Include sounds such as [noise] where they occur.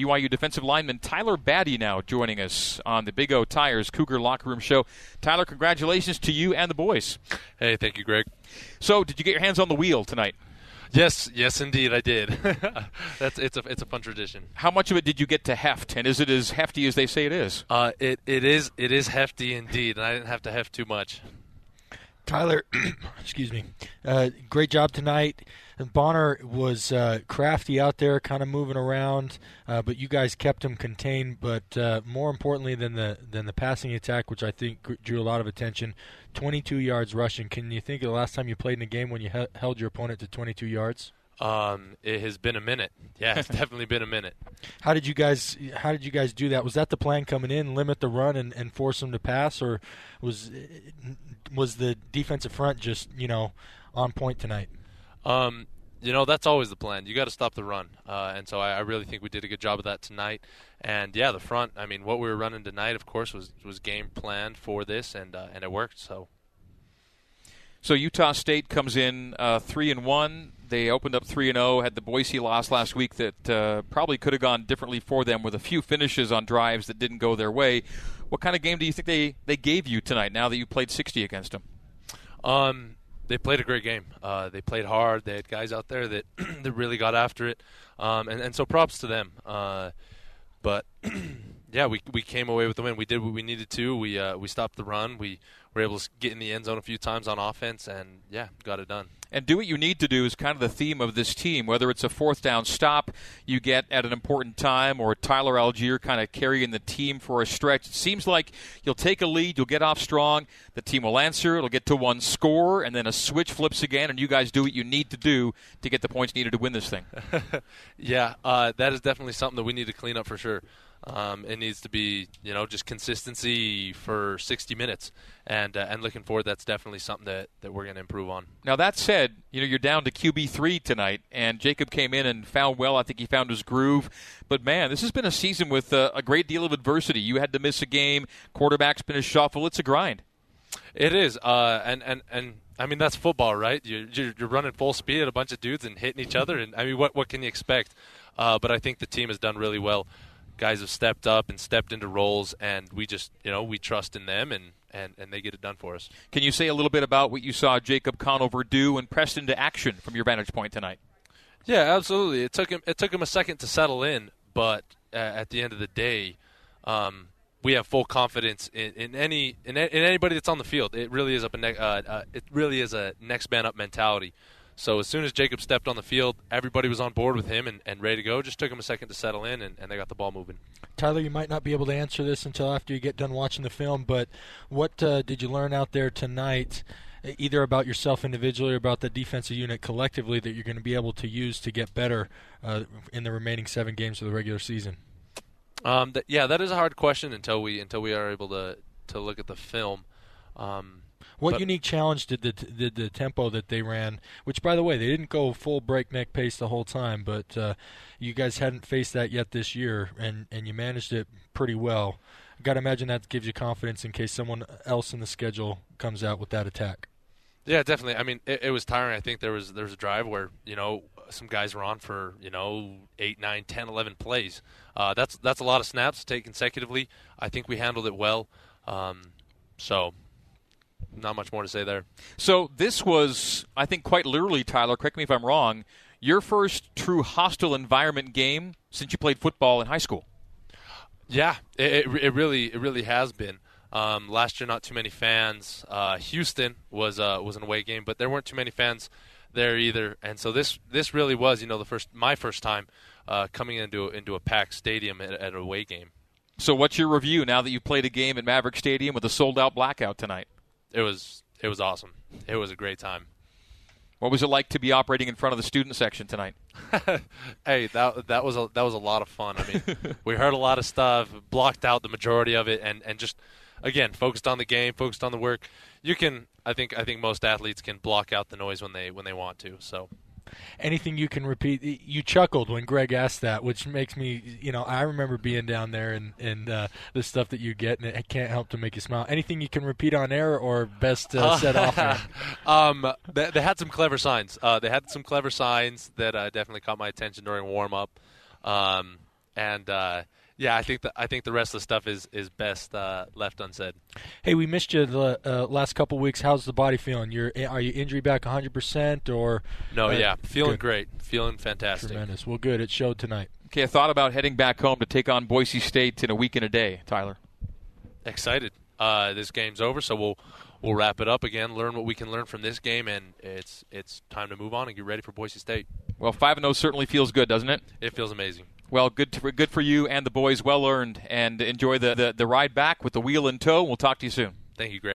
BYU defensive lineman Tyler Batty now joining us on the Big O Tires Cougar Locker Room Show. Tyler, congratulations to you and the boys. Hey, thank you, Greg. So, did you get your hands on the wheel tonight? Yes, yes, indeed, I did. [laughs] That's it's a it's a fun tradition. How much of it did you get to heft, and is it as hefty as they say it is? Uh, it it is it is hefty indeed, and I didn't have to heft too much. Tyler, [clears throat] excuse me. Uh, great job tonight. Bonner was uh, crafty out there, kind of moving around, uh, but you guys kept him contained. But uh, more importantly than the than the passing attack, which I think drew a lot of attention, 22 yards rushing. Can you think of the last time you played in a game when you he- held your opponent to 22 yards? Um, it has been a minute. Yeah, it's [laughs] definitely been a minute. How did you guys How did you guys do that? Was that the plan coming in, limit the run and, and force them to pass, or was was the defensive front just you know on point tonight? Um, you know that's always the plan. You got to stop the run, uh, and so I, I, really think we did a good job of that tonight. And yeah, the front. I mean, what we were running tonight, of course, was was game planned for this, and uh, and it worked. So. So Utah State comes in uh, three and one. They opened up three and zero. Oh, had the Boise loss last week that uh, probably could have gone differently for them, with a few finishes on drives that didn't go their way. What kind of game do you think they, they gave you tonight? Now that you played sixty against them. Um, they played a great game. Uh, they played hard. They had guys out there that [clears throat] that really got after it, um, and and so props to them. Uh, but [clears throat] yeah, we we came away with the win. We did what we needed to. We uh, we stopped the run. We were able to get in the end zone a few times on offense, and yeah, got it done. And do what you need to do is kind of the theme of this team. Whether it's a fourth down stop you get at an important time, or Tyler Allgeier kind of carrying the team for a stretch. It seems like you'll take a lead, you'll get off strong, the team will answer, it'll get to one score, and then a switch flips again, and you guys do what you need to do to get the points needed to win this thing. [laughs] yeah, uh, that is definitely something that we need to clean up for sure. Um, it needs to be, you know, just consistency for 60 minutes, and uh, and looking forward, that's definitely something that, that we're going to improve on. Now that said, you know, you're down to QB three tonight, and Jacob came in and found well. I think he found his groove. But man, this has been a season with uh, a great deal of adversity. You had to miss a game. Quarterback's been a shuffle. It's a grind. It is, uh, and and and I mean that's football, right? You're, you're running full speed at a bunch of dudes and hitting each other, and I mean, what what can you expect? Uh, but I think the team has done really well guys have stepped up and stepped into roles, and we just, you know, we trust in them, and, and, and they get it done for us. Can you say a little bit about what you saw Jacob Conover do and pressed into action from your vantage point tonight? Yeah, absolutely. It took him it took him a second to settle in, but uh, at the end of the day, um, we have full confidence in, in any in, in, anybody that's on the field. It really is up a ne- uh, uh, it really is a next man up mentality. So as soon as Jacob stepped on the field, everybody was on board with him and, and ready to go. Just took him a second to settle in, and, and they got the ball moving. Tyler, you might not be able to answer this until after you get done watching the film, but what uh, did you learn out there tonight, either about yourself individually or about the defensive unit collectively, that you're going to be able to use to get better uh, in the remaining seven games of the regular season? Um, th- yeah, that is a hard question until we until we are able to to look at the film. Um, what but, unique challenge did the did the tempo that they ran? Which, by the way, they didn't go full breakneck pace the whole time, but uh, you guys hadn't faced that yet this year, and and you managed it pretty well. I got to imagine that gives you confidence in case someone else in the schedule comes out with that attack. Yeah, definitely. I mean, it, it was tiring. I think there was there was a drive where you know some guys were on for you know eight, nine, ten, eleven plays. Uh, that's that's a lot of snaps to take consecutively. I think we handled it well. Um, so not much more to say there. So this was, I think, quite literally, Tyler. Correct me if I'm wrong. Your first true hostile environment game since you played football in high school. Yeah, it, it, it really it really has been. Um, last year, not too many fans. Uh, Houston was uh, was an away game, but there weren't too many fans there either. And so this this really was, you know, the first my first time uh, coming into into a packed stadium at, at an away game. So, what's your review now that you played a game at Maverik Stadium with a sold out blackout tonight? It was it was awesome. It was a great time. What was it like to be operating in front of the student section tonight? [laughs] hey, that that was a that was a lot of fun. I mean, [laughs] we heard a lot of stuff, blocked out the majority of it, and, and just again focused on the game, focused on the work. You can, I think, I think most athletes can block out the noise when they when they want to. So anything you can repeat. You chuckled when Greg asked that, which makes me, you know, I remember being down there and and uh, the stuff that you get, and it can't help to make you smile. Anything you can repeat on air, or best uh, [laughs] set off? um, they, they, had some clever signs. Uh, they had some clever signs that uh, definitely caught my attention during warm up. Um, and uh, yeah, I think the, I think the rest of the stuff is is best uh, left unsaid. Hey, we missed you the uh, last couple weeks. How's the body feeling? You're are you injury back 100 percent or? No, uh, yeah, feeling good. great, feeling fantastic. Tremendous. Well, good. It showed tonight. Okay, I thought about heading back home to take on Boise State in a week and a day, Tyler. Excited. Uh, this game's over, so we'll we'll wrap it up again. Learn what we can learn from this game, and it's it's time to move on and get ready for Boise State. Well, 5 and 0 certainly feels good, doesn't it? It feels amazing. Well, good to, good for you and the boys. Well earned, and enjoy the, the, the ride back with the wheel in tow. We'll talk to you soon. Thank you, Greg.